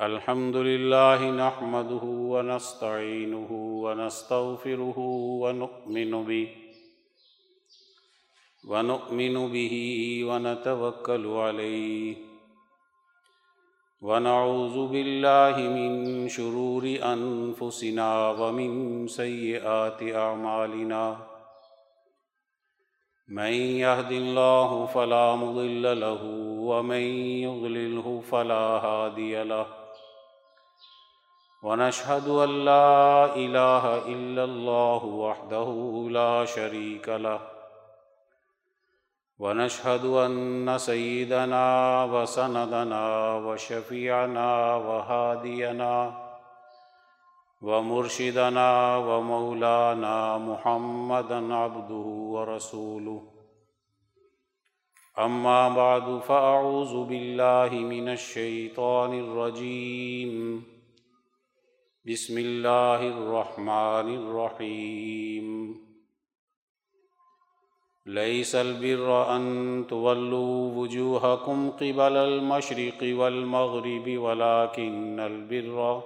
الحمد لله نحمده ونستعينه ونستغفره ونؤمن به ونؤمن به ونتوكل عليه، ونعوذ بالله من شرور أنفسنا ومن سيئات أعمالنا. من يهد الله فلا مضل له، ومن يضلله فلا هادي له. ونشهد أن لا إله إلا الله وحده لا شريك له. ونشهد أن سيدنا وسندنا وشفيعنا وهادينا ومرشدنا ومولانا محمدا عبده ورسوله. أما بعد، فأعوذ بالله من الشيطان الرجيم. بسم الله الرحمن الرحيم ليس البر أن تولوا وجوهكم قبل المشرق والمغرب ولكن البر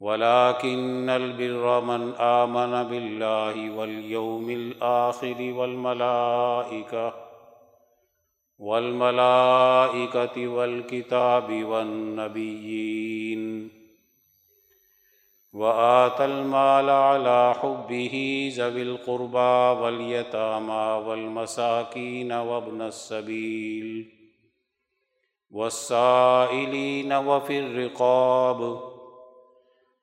ولكن البر من آمن بالله واليوم الآخر والملائكة والملائكة والكتاب والنبيين وآتى المال على حبه ذوي القربى واليتامى والمساكين وابن السبيل والسائلين وفي الرقاب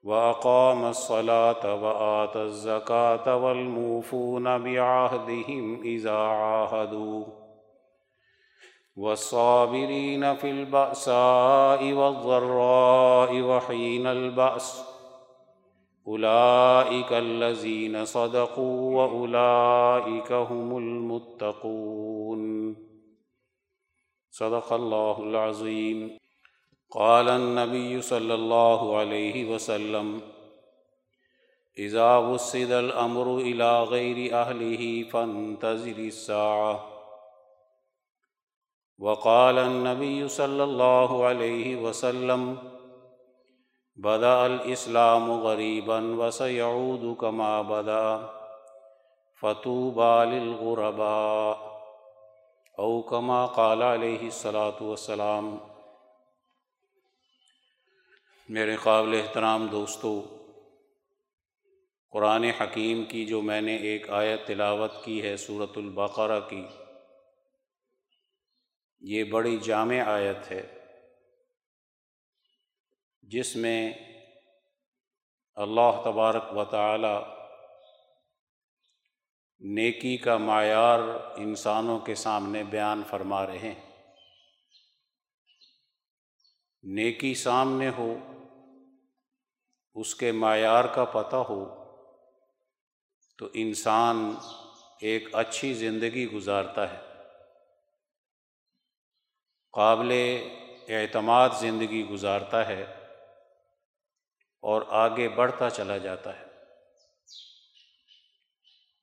وأقام الصلاة وآتى الزكاة والموفون بعهدهم إذا عاهدوا والصابرين في البأساء والضراء وحين البأس أولئك الذين صدقوا وأولئك هم المتقون. صدق الله العظيم. قال النبي صلى الله عليه وسلم، إذا وسد الأمر إلى غير أهله فانتظر الساعة. وقال النبي صلى الله عليه وسلم بدأ الإسلام غريبا وسيعود كما بدأ فتوبى للغرباء أو كما قال عليه الصلاة والسلام۔ میرے قابل احترام دوستو، قرآن حکیم کی جو میں نے ایک آیت تلاوت کی ہے صورت البقرہ کی، یہ بڑی جامع آیت ہے۔ جس میں اللہ تبارک و تعالی نیکی کا معیار انسانوں کے سامنے بیان فرما رہے ہیں۔ نیکی سامنے ہو، اس کے معیار کا پتہ ہو، تو انسان ایک اچھی زندگی گزارتا ہے۔ قابل اعتماد زندگی گزارتا ہے۔ اور آگے بڑھتا چلا جاتا ہے۔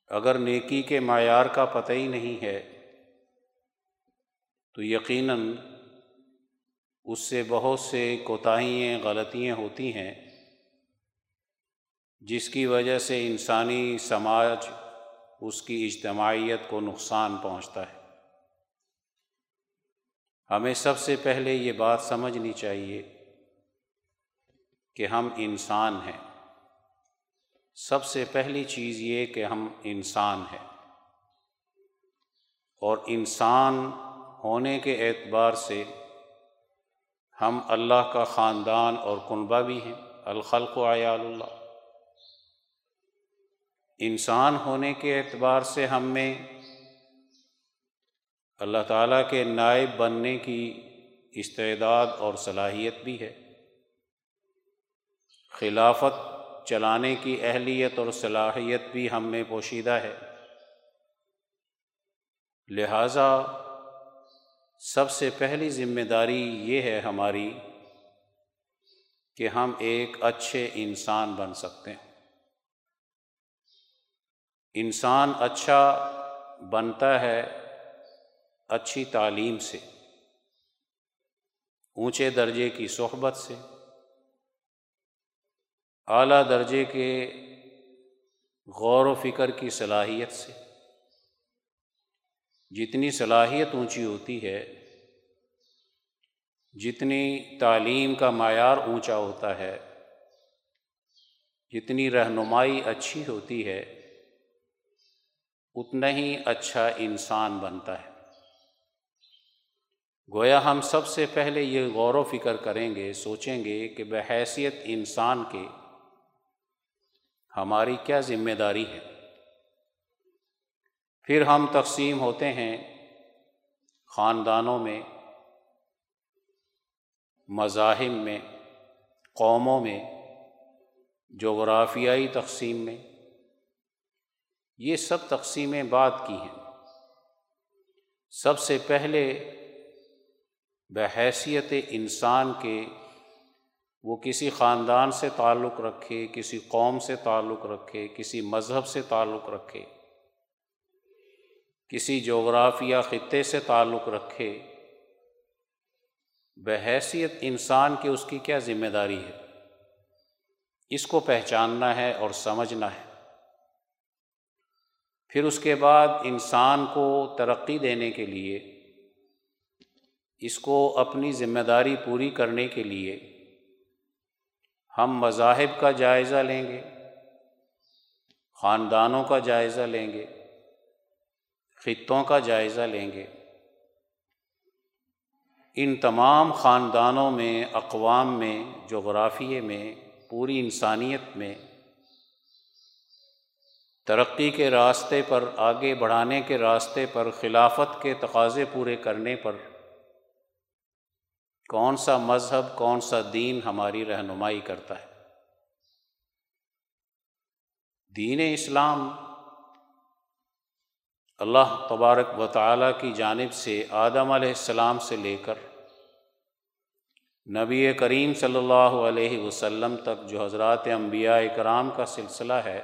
اگر نیکی کے معیار کا پتہ ہی نہیں ہے، تو یقیناً اس سے بہت سے کوتاہیاں، غلطیاں ہوتی ہیں، جس کی وجہ سے انسانی سماج اس کی اجتماعیت کو نقصان پہنچتا ہے۔ ہمیں سب سے پہلے یہ بات سمجھنی چاہیے کہ ہم انسان ہیں۔ سب سے پہلی چیز یہ کہ ہم انسان ہیں۔ اور انسان ہونے کے اعتبار سے ہم اللہ کا خاندان اور کنبہ بھی ہیں۔ الخلق و عیال اللہ۔ انسان ہونے کے اعتبار سے ہم میں اللہ تعالیٰ کے نائب بننے کی استعداد اور صلاحیت بھی ہے۔ خلافت چلانے کی اہلیت اور صلاحیت بھی ہم میں پوشیدہ ہے۔ لہٰذا سب سے پہلی ذمہ داری یہ ہے ہماری کہ ہم ایک اچھے انسان بن سکتے ہیں۔ انسان اچھا بنتا ہے اچھی تعلیم سے، اونچے درجے کی صحبت سے اعلیٰ درجے کے غور و فکر کی صلاحیت سے۔ جتنی صلاحیت اونچی ہوتی ہے، جتنی تعلیم کا معیار اونچا ہوتا ہے، جتنی رہنمائی اچھی ہوتی ہے، اتنا ہی اچھا انسان بنتا ہے۔ گویا ہم سب سے پہلے یہ غور و فکر کریں گے، سوچیں گے کہ بحیثیت انسان کے ہماری کیا ذمہ داری ہے؟ پھر ہم تقسیم ہوتے ہیں خاندانوں میں، مذاہب میں، قوموں میں، جغرافیائی تقسیم میں۔ یہ سب تقسیمیں بات کی ہیں۔ سب سے پہلے بحیثیت انسان کے وہ کسی خاندان سے تعلق رکھے، کسی قوم سے تعلق رکھے، کسی مذہب سے تعلق رکھے، کسی جغرافیہ خطے سے تعلق رکھے، بحیثیت انسان کی اس کی کیا ذمہ داری ہے؟ اس کو پہچاننا ہے اور سمجھنا ہے۔ پھر اس کے بعد انسان کو ترقی دینے کے لیے، اس کو اپنی ذمہ داری پوری کرنے کے لیے ہم مذاہب کا جائزہ لیں گے، خاندانوں کا جائزہ لیں گے، خطوں کا جائزہ لیں گے۔ ان تمام خاندانوں میں، اقوام میں جغرافیے میں، پوری انسانیت میں ترقی کے راستے پر، آگے بڑھانے کے راستے پر، خلافت کے تقاضے پورے کرنے پر کون سا مذہب، کون سا دین ہماری رہنمائی کرتا ہے؟ دین اسلام اللہ تبارک و تعالیٰ کی جانب سے آدم علیہ السلام سے لے کر نبی کریم صلی اللہ علیہ وسلم تک جو حضرات انبیاء کرام کا سلسلہ ہے،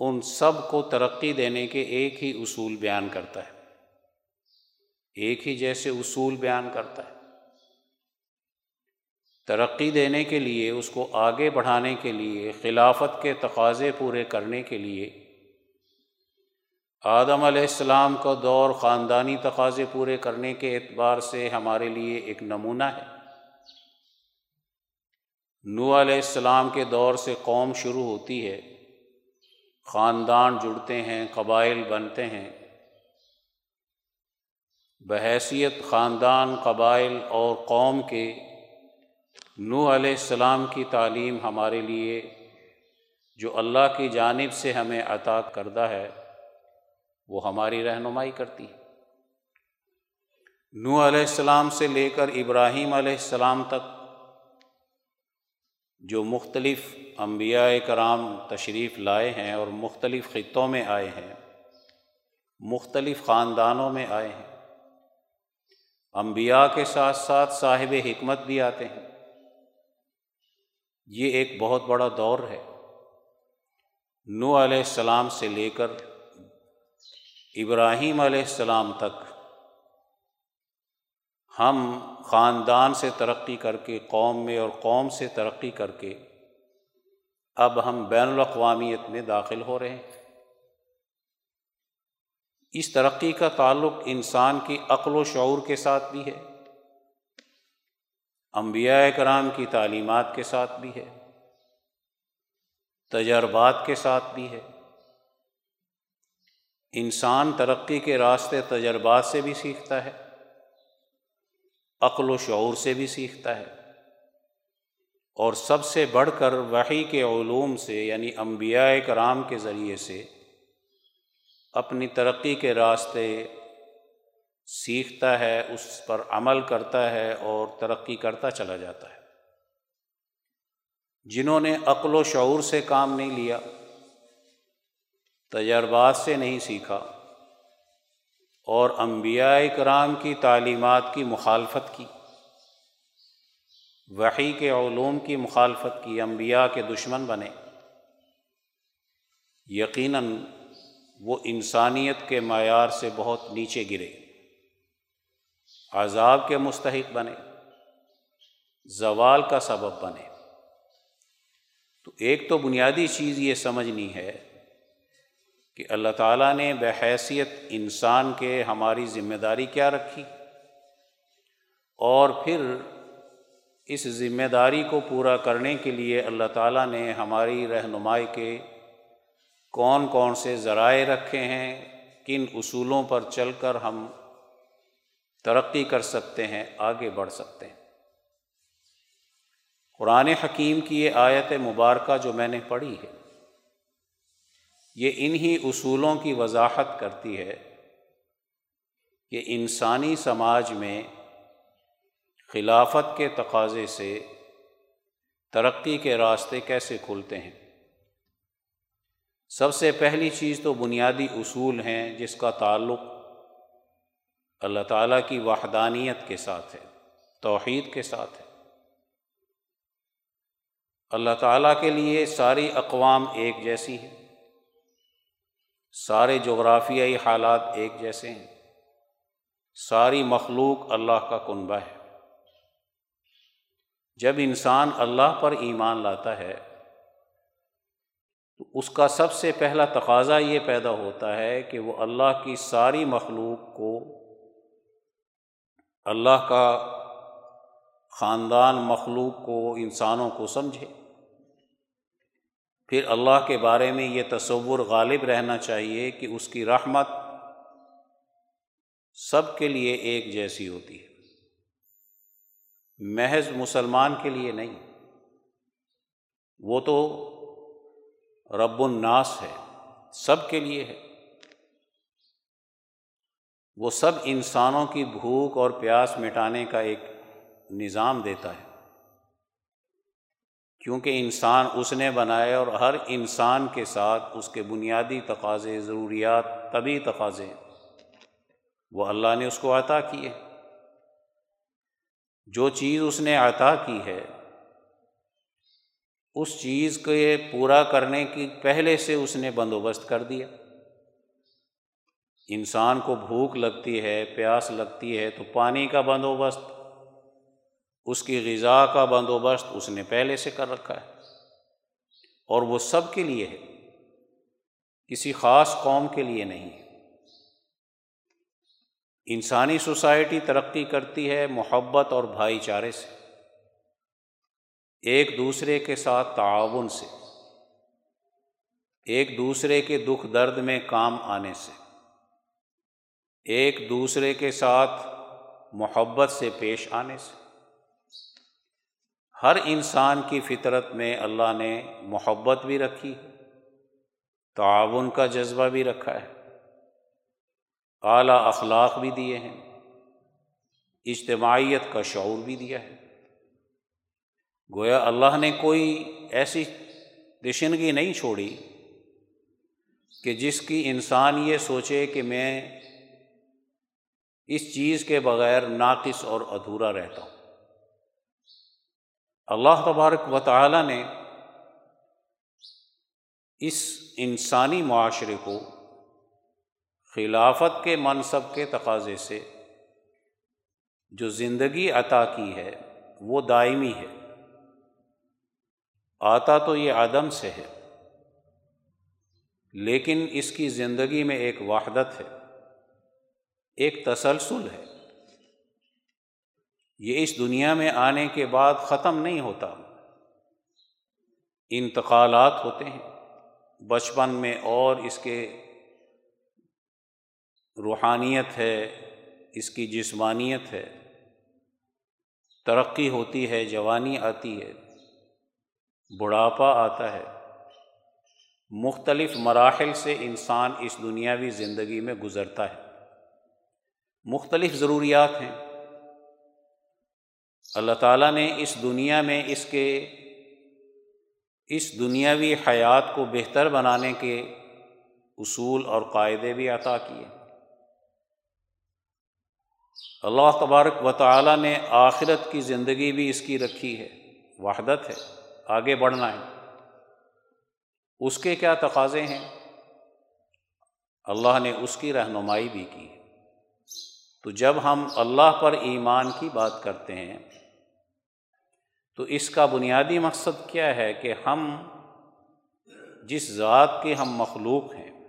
ان سب کو ترقی دینے کے ایک ہی اصول بیان کرتا ہے۔ ایک ہی جیسے اصول بیان کرتا ہے۔ ترقی دینے کے لیے، اس کو آگے بڑھانے کے لیے، خلافت کے تقاضے پورے کرنے کے لیے۔ آدم علیہ السلام کا دور خاندانی تقاضے پورے کرنے کے اعتبار سے ہمارے لیے ایک نمونہ ہے۔ نو علیہ السلام کے دور سے قوم شروع ہوتی ہے۔ خاندان جڑتے ہیں، قبائل بنتے ہیں۔ بحیثیت خاندان، قبائل اور قوم کے نو علیہ السلام کی تعلیم ہمارے لیے جو اللہ کی جانب سے ہمیں عطا کردہ ہے، وہ ہماری رہنمائی کرتی ہے نو علیہ السلام سے لے کر ابراہیم علیہ السلام تک جو مختلف انبیاء کرام تشریف لائے ہیں اور مختلف خطوں میں آئے ہیں، مختلف خاندانوں میں آئے ہیں انبیاء کے ساتھ ساتھ صاحب حکمت بھی آتے ہیں۔ یہ ایک بہت بڑا دور ہے۔ نو علیہ السلام سے لے کر ابراہیم علیہ السلام تک ہم خاندان سے ترقی کر کے، قوم میں اور قوم سے ترقی کر کے اب ہم بین الاقوامیت میں داخل ہو رہے ہیں۔ اس ترقی کا تعلق انسان کی عقل و شعور کے ساتھ بھی ہے۔ انبیاء کرام کی تعلیمات کے ساتھ بھی ہے۔ تجربات کے ساتھ بھی ہے۔ انسان ترقی کے راستے تجربات سے بھی سیکھتا ہے۔ عقل و شعور سے بھی سیکھتا ہے۔ اور سب سے بڑھ کر وحی کے علوم سے یعنی انبیاء کرام کے ذریعے سے اپنی ترقی کے راستے سیکھتا ہے، اس پر عمل کرتا ہے اور ترقی کرتا چلا جاتا ہے۔ جنہوں نے عقل و شعور سے کام نہیں لیا، تجربات سے نہیں سیکھا، اور انبیاء کرام کی تعلیمات کی مخالفت کی، وحی کے علوم کی مخالفت کی، انبیاء کے دشمن بنے۔ یقیناً وہ انسانیت کے معیار سے بہت نیچے گرے، عذاب کے مستحق بنے، زوال کا سبب بنے۔ تو ایک تو بنیادی چیز یہ سمجھنی ہے کہ اللہ تعالیٰ نے بحیثیت انسان کے ہماری ذمہ داری کیا رکھی، اور پھر اس ذمہ داری کو پورا کرنے کے لیے اللہ تعالیٰ نے ہماری رہنمائی کے کون کون سے ذرائع رکھے ہیں، کن اصولوں پر چل کر ہم ترقی کر سکتے ہیں، آگے بڑھ سکتے ہیں۔ قرآن حکیم کی یہ آیت مبارکہ جو میں نے پڑھی ہے، یہ انہی اصولوں کی وضاحت کرتی ہے کہ انسانی سماج میں خلافت کے تقاضے سے ترقی کے راستے کیسے کھلتے ہیں۔ سب سے پہلی چیز تو بنیادی اصول ہیں جس کا تعلق اللہ تعالیٰ کی وحدانیت کے ساتھ ہے، توحید کے ساتھ ہے۔ اللہ تعالیٰ کے لیے ساری اقوام ایک جیسی ہیں، سارے جغرافیائی حالات ایک جیسے ہیں۔ ساری مخلوق اللہ کا کنبہ ہے۔ جب انسان اللہ پر ایمان لاتا ہے تو اس کا سب سے پہلا تقاضا یہ پیدا ہوتا ہے کہ وہ اللہ کی ساری مخلوق کو اللہ کا خاندان مخلوق کو انسانوں کو سمجھے۔ پھر اللہ کے بارے میں یہ تصور غالب رہنا چاہیے کہ اس کی رحمت سب کے لیے ایک جیسی ہوتی ہے۔ محض مسلمان کے لیے نہیں۔ وہ تو رب الناس ہے، سب کے لیے ہے۔ وہ سب انسانوں کی بھوک اور پیاس مٹانے کا ایک نظام دیتا ہے۔ کیونکہ انسان اس نے بنائے اور ہر انسان کے ساتھ اس کے بنیادی تقاضے، ضروریات، طبی تقاضے وہ اللہ نے اس کو عطا کیے۔ جو چیز اس نے عطا کی ہے اس چیز کو پورا کرنے کی پہلے سے اس نے بندوبست کر دیا۔ انسان کو بھوک لگتی ہے، پیاس لگتی ہے تو پانی کا بندوبست، اس کی غذا کا بندوبست اس نے پہلے سے کر رکھا ہے۔ اور وہ سب کے لیے ہے، کسی خاص قوم کے لیے نہیں۔ ہے انسانی سوسائٹی ترقی کرتی ہے، محبت اور بھائی چارے سے۔ ایک دوسرے کے ساتھ تعاون سے، ایک دوسرے کے دکھ درد میں کام آنے سے، ایک دوسرے کے ساتھ محبت سے پیش آنے سے۔ ہر انسان کی فطرت میں اللہ نے محبت بھی رکھی، تعاون کا جذبہ بھی رکھا ہے۔ اعلیٰ اخلاق بھی دیے ہیں۔ اجتماعیت کا شعور بھی دیا ہے۔ گویا اللہ نے کوئی ایسی دشنگی نہیں چھوڑی کہ جس کی انسان یہ سوچے کہ میں اس چیز کے بغیر ناقص اور ادھورا رہتا ہوں۔ اللہ تبارک و تعالیٰ نے اس انسانی معاشرے کو خلافت کے منصب کے تقاضے سے جو زندگی عطا کی ہے وہ دائمی ہے۔ آتا تو یہ عدم سے ہے، لیکن اس کی زندگی میں ایک وحدت ہے، ایک تسلسل ہے۔ یہ اس دنیا میں آنے کے بعد ختم نہیں ہوتا۔ انتقالات ہوتے ہیں۔ بچپن میں اور اس کے روحانیت ہے، اس کی جسمانیت ہے۔ ترقی ہوتی ہے، جوانی آتی ہے۔ بڑھاپا آتا ہے۔ مختلف مراحل سے انسان اس دنیاوی زندگی میں گزرتا ہے۔ مختلف ضروریات ہیں۔ اللہ تعالیٰ نے اس دنیا میں اس کے اس دنیاوی حیات کو بہتر بنانے کے اصول اور قاعدے بھی عطا کیے۔ اللہ تبارک و تعالیٰ نے آخرت کی زندگی بھی اس کی رکھی ہے، وحدت ہے۔ آگے بڑھنا ہے۔ اس کے کیا تقاضے ہیں؟ اللہ نے اس کی رہنمائی بھی کی۔ تو جب ہم اللہ پر ایمان کی بات کرتے ہیں، تو اس کا بنیادی مقصد کیا ہے کہ ہم جس ذات کے ہم مخلوق ہیں،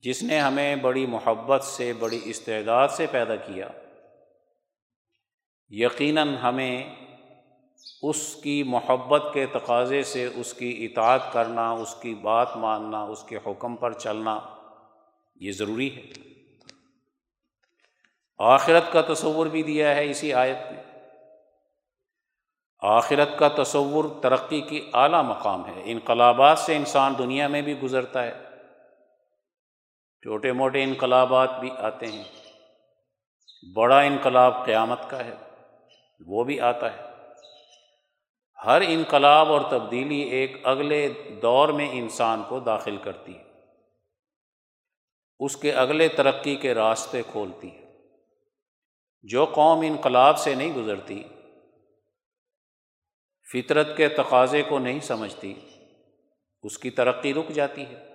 جس نے ہمیں بڑی محبت سے، بڑی استعداد سے پیدا کیا، یقیناً ہمیں اس کی محبت کے تقاضے سے اس کی اطاعت کرنا، اس کی بات ماننا، اس کے حکم پر چلنا، یہ ضروری ہے۔ آخرت کا تصور بھی دیا ہے اسی آیت میں۔ آخرت کا تصور ترقی کی اعلیٰ مقام ہے۔ انقلابات سے انسان دنیا میں بھی گزرتا ہے۔ چھوٹے موٹے انقلابات بھی آتے ہیں۔ بڑا انقلاب قیامت کا ہے۔ وہ بھی آتا ہے۔ ہر انقلاب اور تبدیلی ایک اگلے دور میں انسان کو داخل کرتی ہے۔ اس کے اگلے ترقی کے راستے کھولتی ہے۔ جو قوم انقلاب سے نہیں گزرتی، فطرت کے تقاضے کو نہیں سمجھتی، اس کی ترقی رک جاتی ہے۔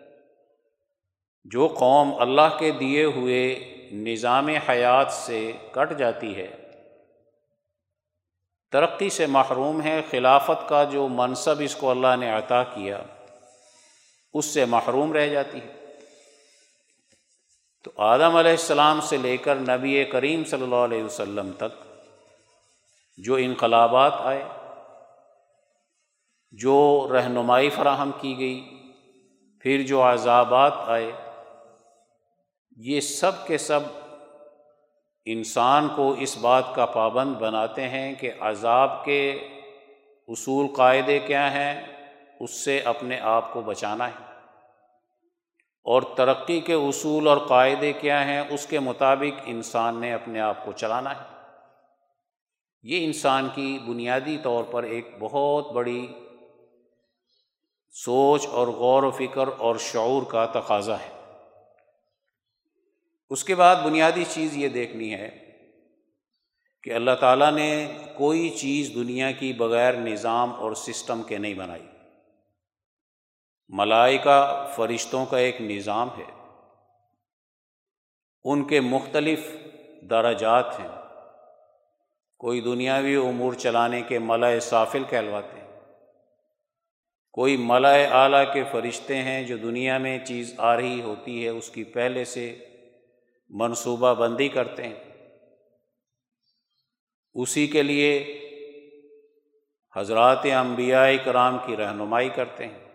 جو قوم اللہ کے دیے ہوئے نظام حیات سے کٹ جاتی ہے ترقی سے محروم ہے خلافت کا جو منصب اس کو اللہ نے عطا کیا، اس سے محروم رہ جاتی ہے۔ تو آدم علیہ السلام سے لے کر نبی کریم صلی اللہ علیہ وسلم تک جو انقلابات آئے، جو رہنمائی فراہم کی گئی، پھر جو عذابات آئے، یہ سب کے سب انسان کو اس بات کا پابند بناتے ہیں کہ عذاب کے اصول قاعدے کیا ہیں، اس سے اپنے آپ کو بچانا ہے۔ اور ترقی کے اصول اور قاعدے کیا ہیں، اس کے مطابق انسان نے اپنے آپ کو چلانا ہے۔ یہ انسان کی بنیادی طور پر ایک بہت بڑی سوچ اور غور و فکر اور شعور کا تقاضا ہے۔ اس کے بعد بنیادی چیز یہ دیکھنی ہے کہ اللہ تعالیٰ نے کوئی چیز دنیا کی بغیر نظام اور سسٹم کے نہیں بنائی۔ ملائکہ فرشتوں کا ایک نظام ہے۔ ان کے مختلف درجات ہیں۔ کوئی دنیاوی امور چلانے کے ملائے سافل کہلواتے ہیں۔ کوئی ملائے اعلیٰ کے فرشتے ہیں جو دنیا میں چیز آ رہی ہوتی ہے، اس کی پہلے سے منصوبہ بندی کرتے ہیں۔ اسی کے لیے حضرات انبیاء کرام کی رہنمائی کرتے ہیں۔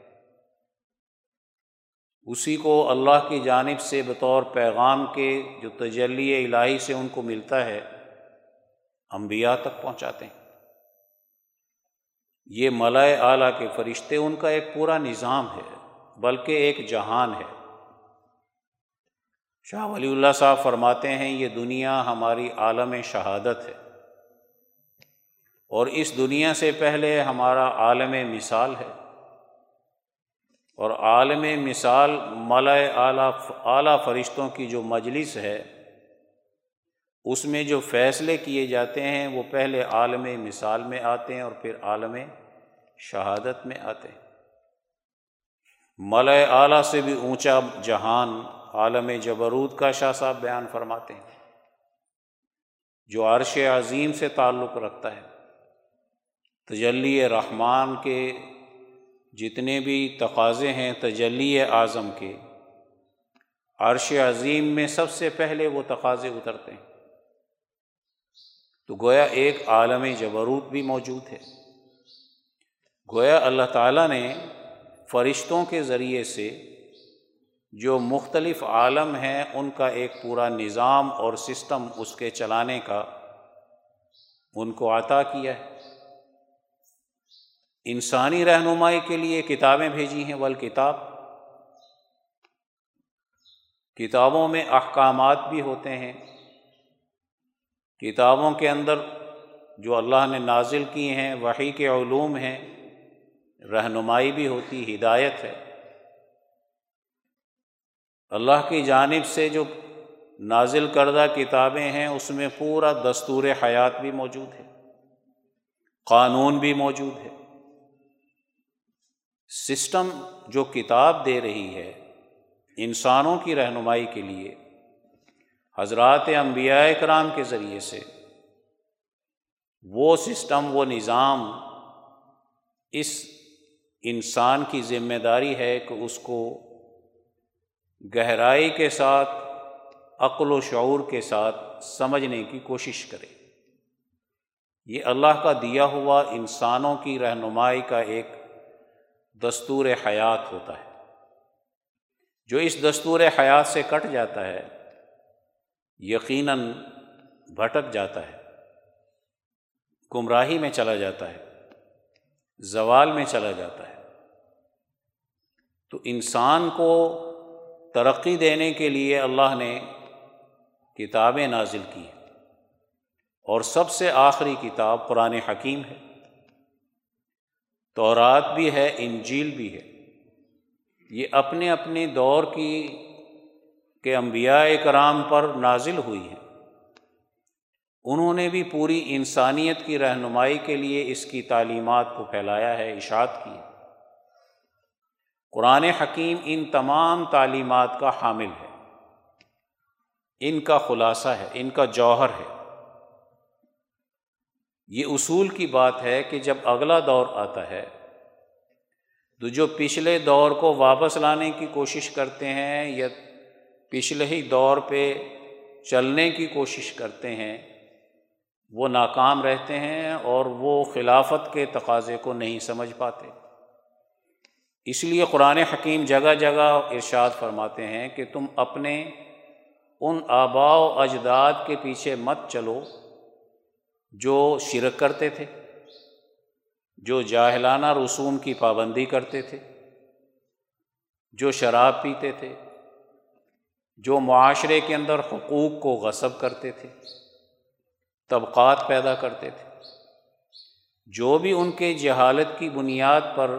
اسی کو اللہ کی جانب سے بطور پیغام کے جو تجلی الہی سے ان کو ملتا ہے، انبیاء تک پہنچاتے ہیں۔ یہ ملائے اعلیٰ کے فرشتے ان کا ایک پورا نظام ہے، بلکہ ایک جہان ہے۔ شاہ ولی اللہ صاحب فرماتے ہیں، یہ دنیا ہماری عالم شہادت ہے۔ اور اس دنیا سے پہلے ہمارا عالم مثال ہے۔ اور عالم مثال ملائے اعلیٰ اعلیٰ فرشتوں کی جو مجلس ہے، اس میں جو فیصلے کیے جاتے ہیں، وہ پہلے عالم مثال میں آتے ہیں اور پھر عالم شہادت میں آتے ہیں۔ ملائے اعلیٰ سے بھی اونچا جہان عالم جبرود کا شاہ صاحب بیان فرماتے ہیں۔ جو عرش عظیم سے تعلق رکھتا ہے۔ تجلی رحمان کے جتنے بھی تقاضے ہیں تجلی اعظم کے۔ عرش عظیم میں سب سے پہلے وہ تقاضے اترتے ہیں۔ تو گویا ایک عالم جبروت بھی موجود ہے۔ گویا اللہ تعالیٰ نے فرشتوں کے ذریعے سے جو مختلف عالم ہیں، ان کا ایک پورا نظام اور سسٹم اس کے چلانے کا ان کو عطا کیا ہے۔ انسانی رہنمائی کے لیے کتابیں بھیجی ہیں ول کتاب کتابوں میں احکامات بھی ہوتے ہیں۔ کتابوں کے اندر جو اللہ نے نازل کی ہیں وہی کے علوم ہیں، رہنمائی بھی ہوتی، ہدایت ہے۔ اللہ کی جانب سے جو نازل کردہ کتابیں ہیں، اس میں پورا دستور حیات بھی موجود ہے، قانون بھی موجود ہے۔ سسٹم جو کتاب دے رہی ہے انسانوں کی رہنمائی کے لیے، حضرات انبیاء کرام کے ذریعے سے، وہ سسٹم، وہ نظام اس انسان کی ذمہ داری ہے کہ اس کو گہرائی کے ساتھ، عقل و شعور کے ساتھ سمجھنے کی کوشش کرے۔ یہ اللہ کا دیا ہوا انسانوں کی رہنمائی کا ایک دستور حیات ہوتا ہے۔ جو اس دستور حیات سے کٹ جاتا ہے، یقیناً بھٹک جاتا ہے۔ گمراہی میں چلا جاتا ہے۔ زوال میں چلا جاتا ہے۔ تو انسان کو ترقی دینے کے لیے اللہ نے کتابیں نازل کی ہیں۔ اور سب سے آخری کتاب قرآن حکیم ہے۔ تورات بھی ہے، انجیل بھی ہے۔ یہ اپنے اپنے دور کی کہ انبیاء کرام پر نازل ہوئی ہیں۔ انہوں نے بھی پوری انسانیت کی رہنمائی کے لیے اس کی تعلیمات کو پھیلایا ہے، اشاعت کی قرآن حکیم ان تمام تعلیمات کا حامل ہے۔ ان کا خلاصہ ہے، ان کا جوہر ہے۔ یہ اصول کی بات ہے کہ جب اگلا دور آتا ہے، تو جو پچھلے دور کو واپس لانے کی کوشش کرتے ہیں یا پچھلے ہی دور پہ چلنے کی کوشش کرتے ہیں، وہ ناکام رہتے ہیں اور وہ خلافت کے تقاضے کو نہیں سمجھ پاتے۔ اس لیے قرآن حکیم جگہ جگہ ارشاد فرماتے ہیں کہ تم اپنے ان آبا و اجداد کے پیچھے مت چلو جو شرک کرتے تھے، جو جاہلانہ رسوم کی پابندی کرتے تھے، جو شراب پیتے تھے، جو معاشرے کے اندر حقوق کو غصب کرتے تھے، طبقات پیدا کرتے تھے۔ جو بھی ان کے جہالت کی بنیاد پر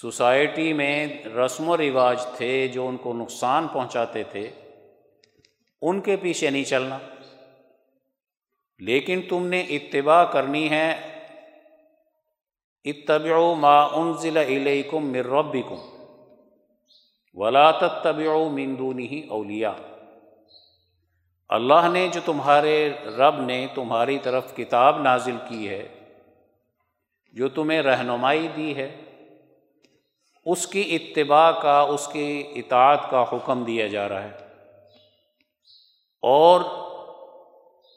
سوسائٹی میں رسم و رواج تھے جو ان کو نقصان پہنچاتے تھے، ان کے پیچھے نہیں چلنا۔ لیکن تم نے اتباع کرنی ہے۔ اتبع ما انزل الیکم من ربکم ولا تتبعوا من دونه اولیاء۔ اللہ نے جو تمہارے رب نے تمہاری طرف کتاب نازل کی ہے، جو تمہیں رہنمائی دی ہے اس کی اتباع کا، اس کی اطاعت کا حکم دیا جا رہا ہے۔ اور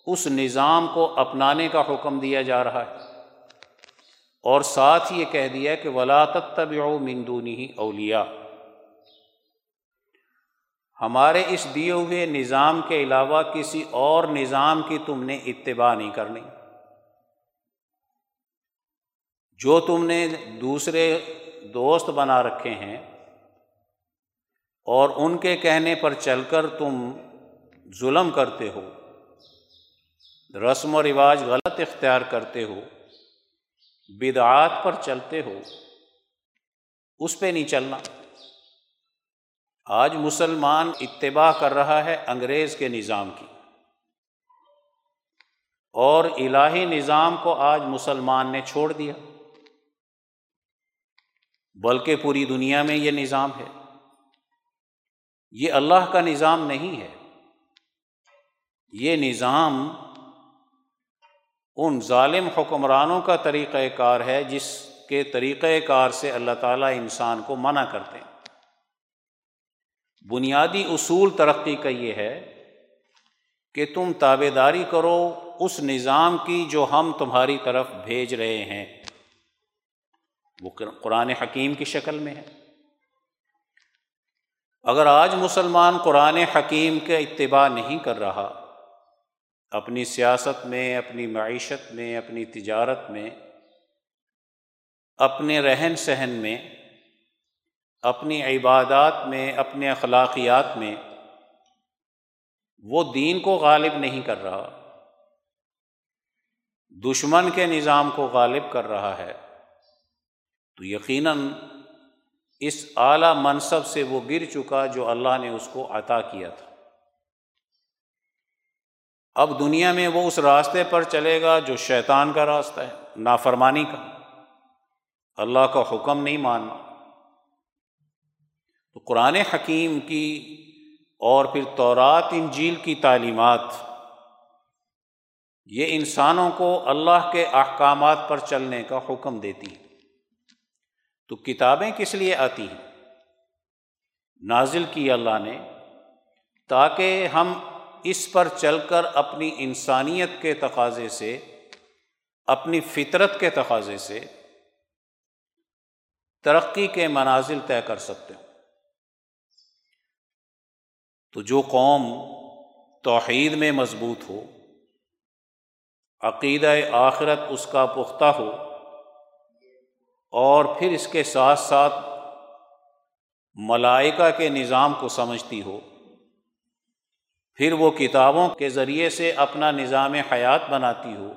اس نظام کو اپنانے کا حکم دیا جا رہا ہے۔ اور ساتھ یہ کہہ دیا کہ ولاطت طب مندونی اولیا ہمارے اس دیے ہوئے نظام کے علاوہ کسی اور نظام کی تم نے اتباع نہیں کرنی۔ جو تم نے دوسرے دوست بنا رکھے ہیں اور ان کے کہنے پر چل کر تم ظلم کرتے ہو، رسم و رواج غلط اختیار کرتے ہو، بدعات پر چلتے ہو، اس پہ نہیں چلنا۔ آج مسلمان اتباع کر رہا ہے انگریز کے نظام کی۔ اور الہی نظام کو آج مسلمان نے چھوڑ دیا۔ بلکہ پوری دنیا میں یہ نظام ہے۔ یہ اللہ کا نظام نہیں ہے۔ یہ نظام ان ظالم حکمرانوں کا طریقۂ کار ہے جس کے طریقۂ کار سے اللہ تعالیٰ انسان کو منع کرتے ہیں۔ بنیادی اصول ترقی کا یہ ہے کہ تم تابے داری کرو اس نظام کی جو ہم تمہاری طرف بھیج رہے ہیں۔ وہ قرآن حکیم کی شکل میں ہے۔ اگر آج مسلمان قرآن حکیم کے اتباع نہیں کر رہا، اپنی سیاست میں، اپنی معیشت میں، اپنی تجارت میں، اپنے رہن سہن میں، اپنی عبادات میں، اپنے اخلاقیات میں، وہ دین کو غالب نہیں کر رہا۔ دشمن کے نظام کو غالب کر رہا ہے۔ تو یقیناً اس اعلیٰ منصب سے وہ گر چکا جو اللہ نے اس کو عطا کیا تھا۔ اب دنیا میں وہ اس راستے پر چلے گا جو شیطان کا راستہ ہے، نافرمانی کا۔ اللہ کا حکم نہیں ماننا۔ تو قرآن حکیم کی اور پھر تورات، انجیل کی تعلیمات، یہ انسانوں کو اللہ کے احکامات پر چلنے کا حکم دیتی ہیں۔ تو کتابیں کس لیے آتی ہیں؟ نازل کی اللہ نے تاکہ ہم اس پر چل کر اپنی انسانیت کے تقاضے سے، اپنی فطرت کے تقاضے سے ترقی کے منازل طے کر سکتے ہوں۔ تو جو قوم توحید میں مضبوط ہو، عقیدہ آخرت اس کا پختہ ہو اور پھر اس کے ساتھ ساتھ ملائکہ کے نظام کو سمجھتی ہو۔ پھر وہ کتابوں کے ذریعے سے اپنا نظام حیات بناتی ہو۔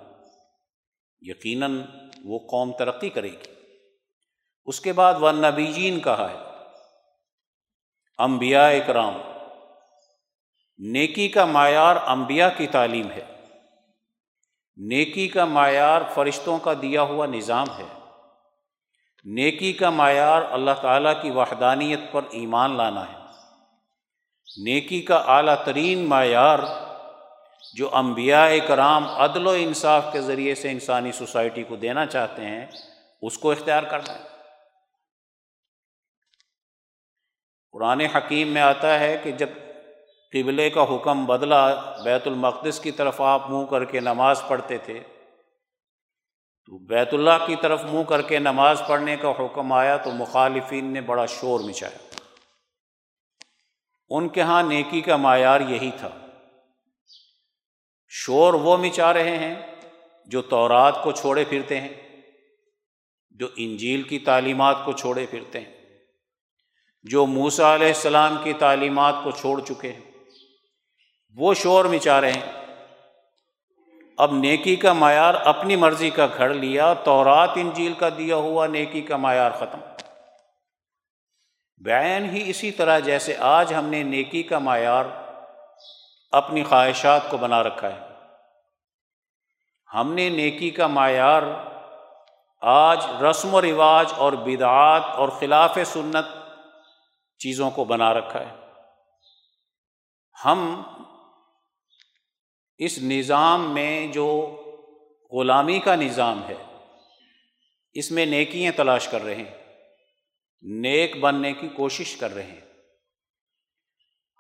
یقیناً وہ قوم ترقی کرے گی۔ اس کے بعد وہ نبیجین کہا ہے۔ انبیاء اکرام، نیکی کا معیار انبیاء کی تعلیم ہے۔ نیکی کا معیار فرشتوں کا دیا ہوا نظام ہے۔ نیکی کا معیار اللہ تعالیٰ کی وحدانیت پر ایمان لانا ہے۔ نیکی کا اعلیٰ ترین معیار جو انبیاء کرام عدل و انصاف کے ذریعے سے انسانی سوسائٹی کو دینا چاہتے ہیں، اس کو اختیار کرنا ہے۔ قرآن حکیم میں آتا ہے کہ جب قبلے کا حکم بدلا، بیت المقدس کی طرف آپ منہ کر کے نماز پڑھتے تھے تو بیت اللہ کی طرف منہ کر کے نماز پڑھنے کا حکم آیا تو مخالفین نے بڑا شور مچایا۔ ان کے ہاں نیکی کا معیار یہی تھا۔ شور وہ مچا رہے ہیں جو تورات کو چھوڑے پھرتے ہیں، جو انجیل کی تعلیمات کو چھوڑے پھرتے ہیں، جو موسا علیہ السلام کی تعلیمات کو چھوڑ چکے ہیں۔ وہ شور مچا رہے ہیں۔ اب نیکی کا معیار اپنی مرضی کا گھڑ لیا، تورات، انجیل کا دیا ہوا نیکی کا معیار ختم۔ بیان ہی اسی طرح جیسے آج ہم نے نیکی کا معیار اپنی خواہشات کو بنا رکھا ہے۔ ہم نے نیکی کا معیار آج رسم و رواج اور بدعات اور خلاف سنت چیزوں کو بنا رکھا ہے۔ ہم اس نظام میں جو غلامی کا نظام ہے، اس میں نیکیاں تلاش کر رہے ہیں، نیک بننے کی کوشش کر رہے ہیں۔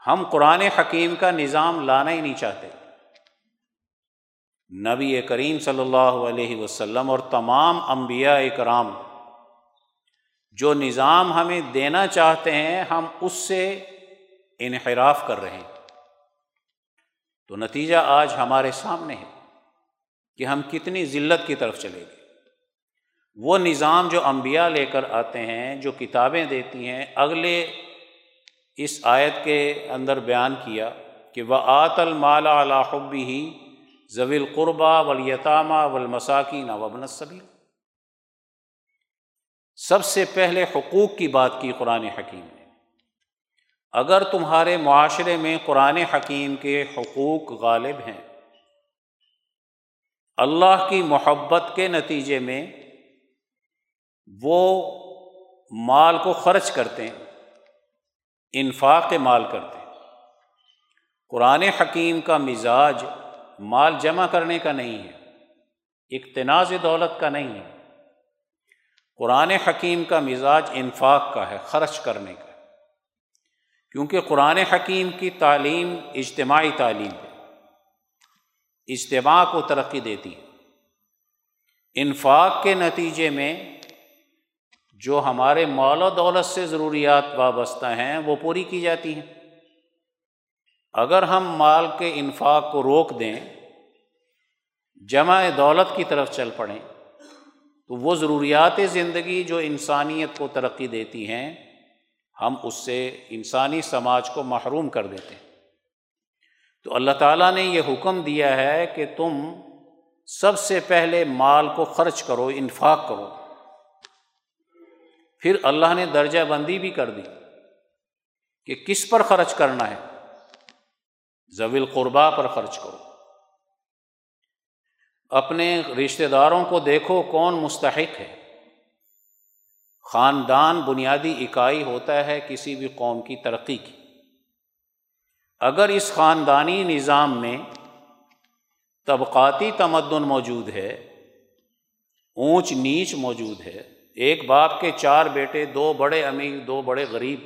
ہم قرآن حکیم کا نظام لانا ہی نہیں چاہتے۔ نبی کریم صلی اللہ علیہ وسلم اور تمام انبیاء کرام جو نظام ہمیں دینا چاہتے ہیں، ہم اس سے انحراف کر رہے ہیں۔ تو نتیجہ آج ہمارے سامنے ہے کہ ہم کتنی ذلت کی طرف چلے گئے۔ وہ نظام جو انبیاء لے کر آتے ہیں، جو کتابیں دیتی ہیں، اگلے اس آیت کے اندر بیان کیا کہ وہ آت المال الحبی ہی زویل قربہ ولیطامہ ولمساکین وبن صبی سب سے پہلے حقوق کی بات کی قرآن حکیم نے۔ اگر تمہارے معاشرے میں قرآن حکیم کے حقوق غالب ہیں۔ اللہ کی محبت کے نتیجے میں وہ مال کو خرچ کرتے ہیں، انفاق مال کرتے ہیں۔ قرآن حکیم کا مزاج مال جمع کرنے کا نہیں ہے اقتناز دولت کا نہیں ہے۔ قرآن حکیم کا مزاج انفاق کا ہے، خرچ کرنے کا۔ کیونکہ قرآن حکیم کی تعلیم اجتماعی تعلیم ہے۔ اجتماع کو ترقی دیتی ہے۔ انفاق کے نتیجے میں جو ہمارے مال و دولت سے ضروریات وابستہ ہیں، وہ پوری کی جاتی ہیں۔ اگر ہم مال کے انفاق کو روک دیں، جمع دولت کی طرف چل پڑیں، تو وہ ضروریات زندگی جو انسانیت کو ترقی دیتی ہیں ہم اس سے انسانی سماج کو محروم کر دیتے ہیں۔ تو اللہ تعالیٰ نے یہ حکم دیا ہے کہ تم سب سے پہلے مال کو خرچ کرو، انفاق کرو۔ پھر اللہ نے درجہ بندی بھی کر دی کہ کس پر خرچ کرنا ہے۔ زویل قربا پر خرچ کرو۔ اپنے رشتہ داروں کو دیکھو کون مستحق ہے۔ خاندان بنیادی اکائی ہوتا ہے کسی بھی قوم کی ترقی کی۔ اگر اس خاندانی نظام میں طبقاتی تمدن موجود ہے، اونچ نیچ موجود ہے، ایک باپ کے چار بیٹے، دو بڑے امیر، دو بڑے غریب،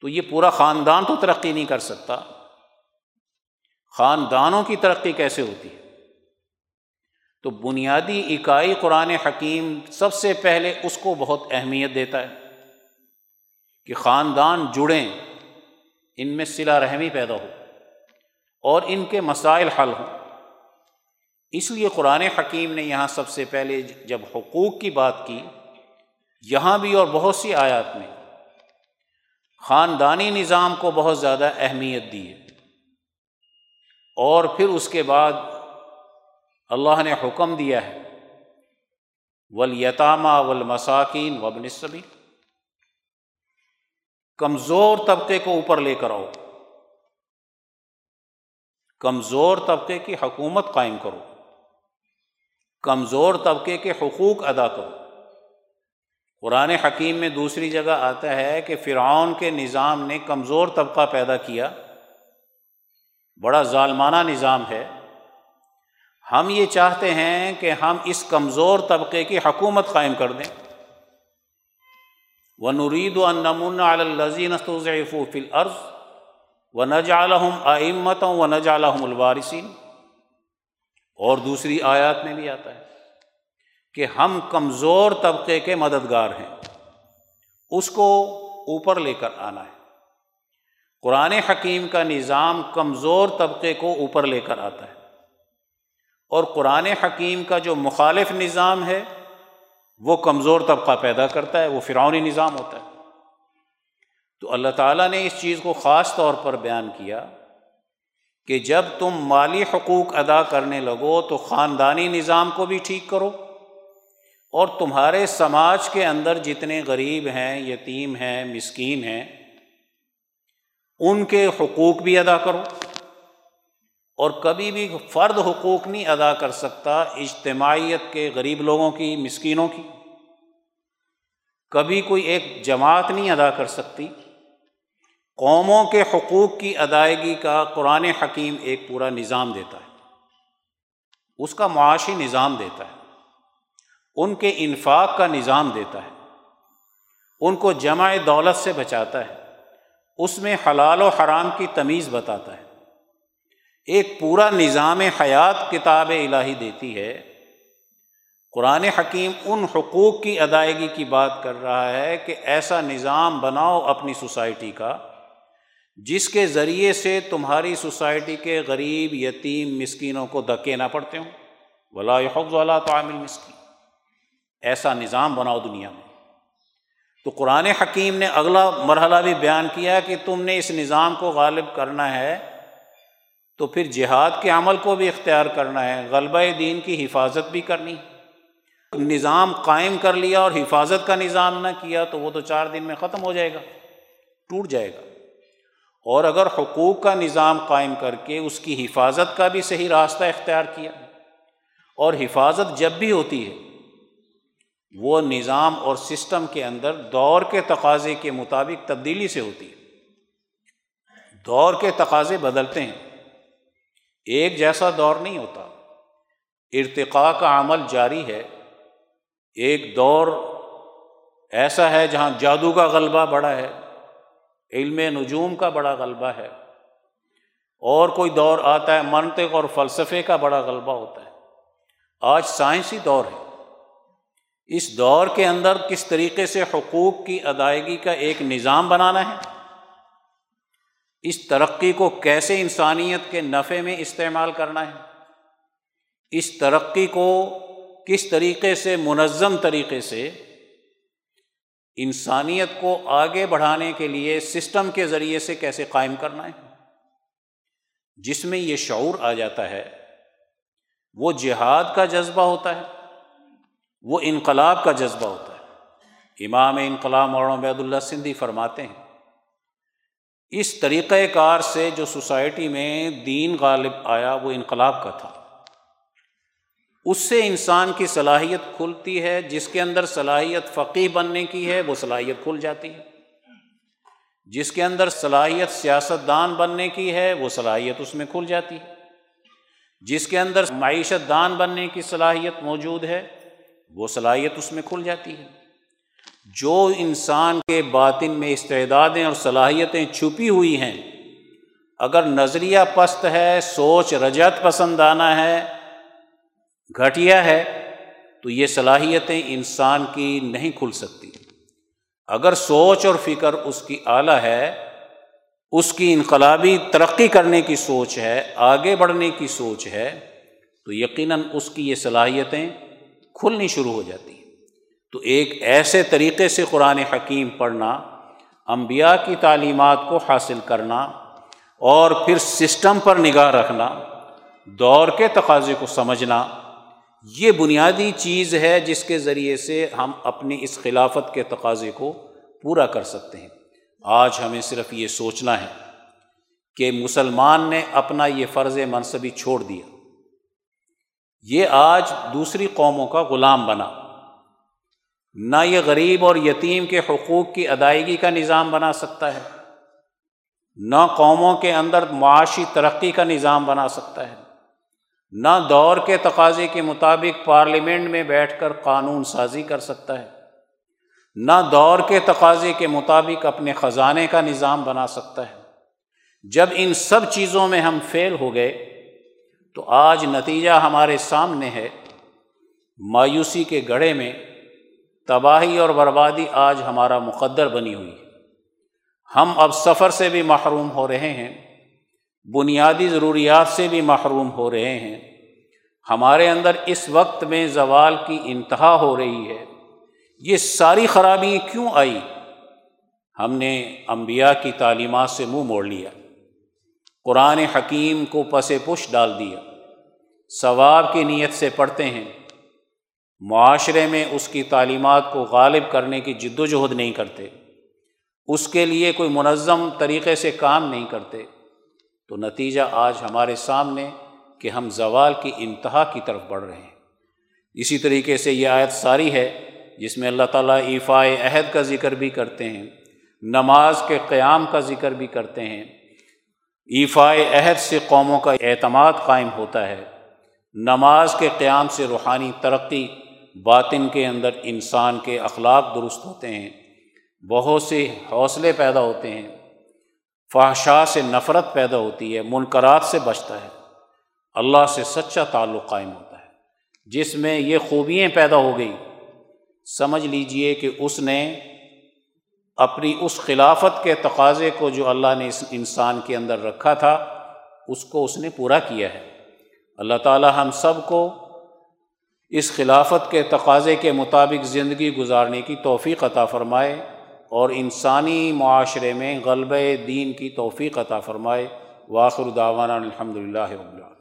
تو یہ پورا خاندان تو ترقی نہیں کر سکتا۔ خاندانوں کی ترقی کیسے ہوتی ہے؟ تو بنیادی اکائی قرآن حکیم سب سے پہلے اس کو بہت اہمیت دیتا ہے کہ خاندان جڑیں، ان میں صلا رحمی پیدا ہو اور ان کے مسائل حل ہوں۔ اس لیے قرآن حکیم نے یہاں سب سے پہلے جب حقوق کی بات کی، یہاں بھی اور بہت سی آیات میں خاندانی نظام کو بہت زیادہ اہمیت دی ہے۔ اور پھر اس کے بعد اللہ نے حکم دیا ہے ولیتامہ ولمساکین وبنصبی کمزور طبقے کو اوپر لے کر آؤ، کمزور طبقے کی حکومت قائم کرو، کمزور طبقے کے حقوق ادا کرو۔ قرآن حکیم میں دوسری جگہ آتا ہے کہ فرعون کے نظام نے کمزور طبقہ پیدا کیا، بڑا ظالمانہ نظام ہے۔ ہم یہ چاہتے ہیں کہ ہم اس کمزور طبقے کی حکومت قائم کر دیں۔ و نرید و نمن الزین فل عرض و نہ جالحم آئمتوں و نہ جالحم الوارثین اور دوسری آیات میں بھی آتا ہے کہ ہم کمزور طبقے کے مددگار ہیں۔ اس کو اوپر لے کر آنا ہے۔ قرآن حکیم کا نظام کمزور طبقے کو اوپر لے کر آتا ہے۔ اور قرآن حکیم کا جو مخالف نظام ہے، وہ کمزور طبقہ پیدا کرتا ہے، وہ فرعونی نظام ہوتا ہے۔ تو اللہ تعالیٰ نے اس چیز کو خاص طور پر بیان کیا کہ جب تم مالی حقوق ادا کرنے لگو تو خاندانی نظام کو بھی ٹھیک کرو اور تمہارے سماج کے اندر جتنے غریب ہیں، یتیم ہیں، مسکین ہیں، ان کے حقوق بھی ادا کرو۔ اور کبھی بھی فرد حقوق نہیں ادا کر سکتا اجتماعیت کے غریب لوگوں کی، مسکینوں کی۔ کبھی کوئی ایک جماعت نہیں ادا کر سکتی۔ قوموں کے حقوق کی ادائیگی کا قرآن حکیم ایک پورا نظام دیتا ہے۔ اس کا معاشی نظام دیتا ہے۔ ان کے انفاق کا نظام دیتا ہے۔ ان کو جمع دولت سے بچاتا ہے۔ اس میں حلال و حرام کی تمیز بتاتا ہے۔ ایک پورا نظام حیات کتاب الہی دیتی ہے۔ قرآن حکیم ان حقوق کی ادائیگی کی بات کر رہا ہے کہ ایسا نظام بناؤ اپنی سوسائٹی کا، جس کے ذریعے سے تمہاری سوسائٹی کے غریب، یتیم مسکینوں کو دھکے نہ پڑتے ہوں۔ ولا حفظ والا تو عامل مسکین ایسا نظام بناؤ دنیا میں۔ تو قرآن حکیم نے اگلا مرحلہ بھی بیان کیا کہ تم نے اس نظام کو غالب کرنا ہے۔ تو پھر جہاد کے عمل کو بھی اختیار کرنا ہے، غلبہ دین کی حفاظت بھی کرنی۔ نظام قائم کر لیا اور حفاظت کا نظام نہ کیا تو وہ تو چار دن میں ختم ہو جائے گا، ٹوٹ جائے گا۔ اور اگر حقوق کا نظام قائم کر کے اس کی حفاظت کا بھی صحیح راستہ اختیار کیا، اور حفاظت جب بھی ہوتی ہے، وہ نظام اور سسٹم کے اندر دور کے تقاضے کے مطابق تبدیلی سے ہوتی ہے۔ دور کے تقاضے بدلتے ہیں۔ ایک جیسا دور نہیں ہوتا۔ ارتقاء کا عمل جاری ہے۔ ایک دور ایسا ہے جہاں جادو کا غلبہ بڑا ہے، علم نجوم کا بڑا غلبہ ہے۔ اور کوئی دور آتا ہے، منطق اور فلسفے کا بڑا غلبہ ہوتا ہے۔ آج سائنسی دور ہے۔ اس دور کے اندر کس طریقے سے حقوق کی ادائیگی کا ایک نظام بنانا ہے؟ اس ترقی کو کیسے انسانیت کے نفع میں استعمال کرنا ہے؟ اس ترقی کو کس طریقے سے منظم طریقے سے انسانیت کو آگے بڑھانے کے لیے سسٹم کے ذریعے سے کیسے قائم کرنا ہے؟ جس میں یہ شعور آ جاتا ہے، وہ جہاد کا جذبہ ہوتا ہے، وہ انقلاب کا جذبہ ہوتا ہے۔ امام انقلاب مولانا عبید اللہ سندھی فرماتے ہیں اس طریقۂ کار سے جو سوسائٹی میں دین غالب آیا، وہ انقلاب کا تھا۔ اس سے انسان کی صلاحیت کھلتی ہے، جس کے اندر صلاحیت فقی بننے کی ہے، وہ صلاحیت کھل جاتی ہے۔ جس کے اندر صلاحیت سیاست دان بننے کی ہے، وہ صلاحیت اس میں کھل جاتی ہے۔ جس کے اندر معیشت دان بننے کی صلاحیت موجود ہے، وہ صلاحیت اس میں کھل جاتی ہے۔ جو انسان کے باطن میں استعدادیں اور صلاحیتیں چھپی ہوئی ہیں، اگر نظریہ پست ہے، سوچ رجت پسند آنا ہے، گھٹیا ہے، تو یہ صلاحیتیں انسان کی نہیں کھل سکتی۔ اگر سوچ اور فکر اس کی اعلیٰ ہے، اس کی انقلابی ترقی کرنے کی سوچ ہے، آگے بڑھنے کی سوچ ہے، تو یقیناً اس کی یہ صلاحیتیں کھلنی شروع ہو جاتی۔ ہیں تو ایک ایسے طریقے سے قرآن حکیم پڑھنا، انبیاء کی تعلیمات کو حاصل کرنا اور پھر سسٹم پر نگاہ رکھنا، دور کے تقاضے کو سمجھنا، یہ بنیادی چیز ہے جس کے ذریعے سے ہم اپنی اس خلافت کے تقاضے کو پورا کر سکتے ہیں۔ آج ہمیں صرف یہ سوچنا ہے کہ مسلمان نے اپنا یہ فرض منصبی چھوڑ دیا۔ یہ آج دوسری قوموں کا غلام بنا۔ نہ یہ غریب اور یتیم کے حقوق کی ادائیگی کا نظام بنا سکتا ہے، نہ قوموں کے اندر معاشی ترقی کا نظام بنا سکتا ہے، نہ دور کے تقاضے کے مطابق پارلیمنٹ میں بیٹھ کر قانون سازی کر سکتا ہے، نہ دور کے تقاضے کے مطابق اپنے خزانے کا نظام بنا سکتا ہے۔ جب ان سب چیزوں میں ہم فیل ہو گئے تو آج نتیجہ ہمارے سامنے ہے، مایوسی کے گڑھے میں تباہی اور بربادی آج ہمارا مقدر بنی ہوئی ہے۔ ہم اب سفر سے بھی محروم ہو رہے ہیں، بنیادی ضروریات سے بھی محروم ہو رہے ہیں۔ ہمارے اندر اس وقت میں زوال کی انتہا ہو رہی ہے۔ یہ ساری خرابی کیوں آئی ہم نے انبیاء کی تعلیمات سے منہ موڑ لیا۔ قرآن حکیم کو پس پش ڈال دیا۔ ثواب کی نیت سے پڑھتے ہیں۔ معاشرے میں اس کی تعلیمات کو غالب کرنے کی جد و جہد نہیں کرتے، اس کے لیے کوئی منظم طریقے سے کام نہیں کرتے، تو نتیجہ آج ہمارے سامنے کہ ہم زوال کی انتہا کی طرف بڑھ رہے ہیں۔ اسی طریقے سے یہ آیت ساری ہے جس میں اللہ تعالیٰ ایفائے عہد کا ذکر بھی کرتے ہیں، نماز کے قیام کا ذکر بھی کرتے ہیں۔ ایفائے عہد سے قوموں کا اعتماد قائم ہوتا ہے، نماز کے قیام سے روحانی ترقی باطن کے اندر انسان کے اخلاق درست ہوتے ہیں، بہت سے حوصلے پیدا ہوتے ہیں فحشا سے نفرت پیدا ہوتی ہے منقرات سے بچتا ہے۔ اللہ سے سچا تعلق قائم ہوتا ہے۔ جس میں یہ خوبیاں پیدا ہو گئی، سمجھ لیجیے کہ اس نے اپنی اس خلافت کے تقاضے کو جو اللہ نے اس انسان کے اندر رکھا تھا، اس کو اس نے پورا کیا ہے۔ اللہ تعالیٰ ہم سب کو اس خلافت کے تقاضے کے مطابق زندگی گزارنے کی توفیق عطا فرمائے اور انسانی معاشرے میں غلبہ دین کی توفیق عطا فرمائے۔ واخر داوانہ الحمد للہ رب